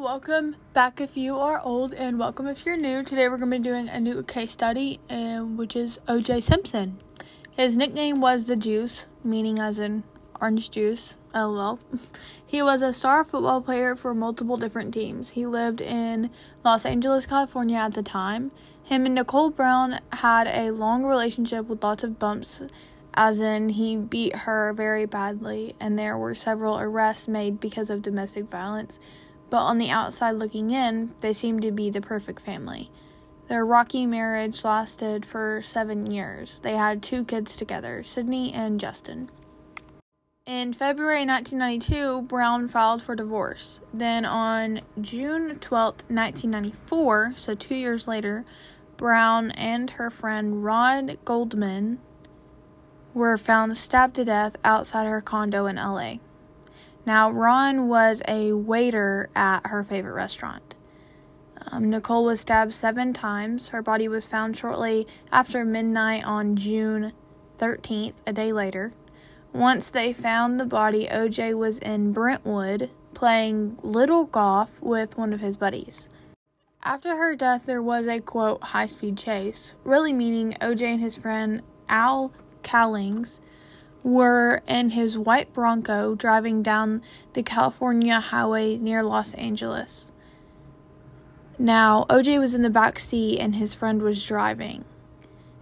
Welcome back if you are old, and welcome if you're new. Today we're going to be doing a new case study, and which is O.J. Simpson. His nickname was the Juice, meaning as in orange juice. LOL. He was a star football player for multiple different teams. He lived in Los Angeles, California at the time. Him and Nicole Brown had a long relationship with lots of bumps, as in he beat her very badly, and there were several arrests made because of domestic violence but on the outside looking in, they seemed to be the perfect family. Their rocky marriage lasted for seven years. They had two kids together, Sydney and Justin. In February 1992, Brown filed for divorce. Then on June 12, 1994, so two years later, Brown and her friend Rod Goldman were found stabbed to death outside her condo in LA. Now, Ron was a waiter at her favorite restaurant. Um, Nicole was stabbed seven times. Her body was found shortly after midnight on June 13th, a day later. Once they found the body, OJ was in Brentwood playing little golf with one of his buddies. After her death, there was a quote high speed chase, really meaning OJ and his friend Al Cowlings were in his white Bronco driving down the California highway near Los Angeles. Now, OJ was in the back seat and his friend was driving.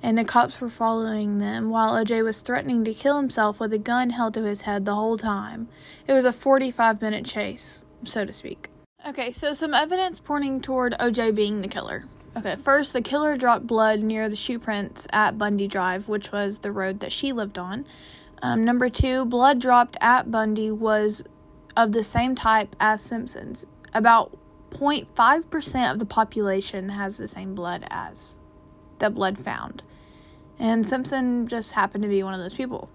And the cops were following them while OJ was threatening to kill himself with a gun held to his head the whole time. It was a 45 minute chase, so to speak. Okay, so some evidence pointing toward OJ being the killer. Okay, first, the killer dropped blood near the shoe prints at Bundy Drive, which was the road that she lived on. Um, number two, blood dropped at Bundy was of the same type as Simpson's. About 0.5% of the population has the same blood as the blood found. And Simpson just happened to be one of those people.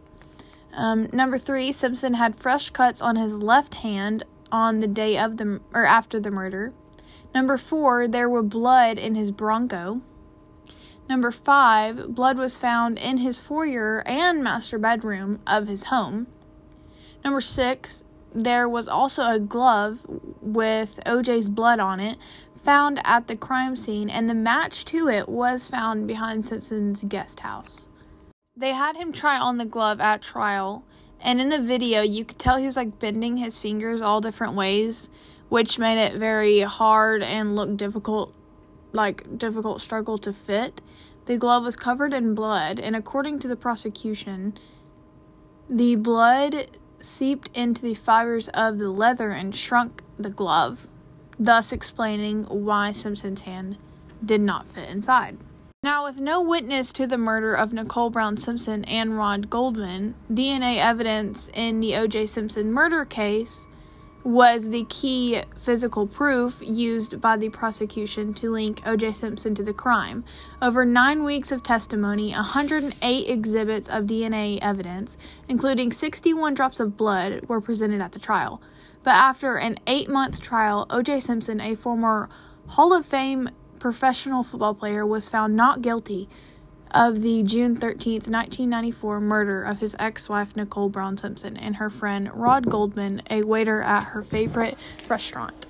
Um, number three, Simpson had fresh cuts on his left hand on the day of the or after the murder. Number four, there were blood in his Bronco. Number five, blood was found in his foyer and master bedroom of his home. Number six, there was also a glove with OJ's blood on it found at the crime scene, and the match to it was found behind Simpson's guest house. They had him try on the glove at trial, and in the video, you could tell he was like bending his fingers all different ways, which made it very hard and look difficult like difficult struggle to fit. The glove was covered in blood, and according to the prosecution, the blood seeped into the fibers of the leather and shrunk the glove, thus explaining why Simpson's hand did not fit inside. Now, with no witness to the murder of Nicole Brown Simpson and Rod Goldman, DNA evidence in the O.J. Simpson murder case was the key physical proof used by the prosecution to link O.J. Simpson to the crime. Over nine weeks of testimony, 108 exhibits of DNA evidence, including 61 drops of blood, were presented at the trial. But after an eight month trial, O.J. Simpson, a former Hall of Fame professional football player, was found not guilty of the June 13, 1994 murder of his ex wife Nicole Brown Simpson and her friend Rod Goldman, a waiter at her favorite restaurant.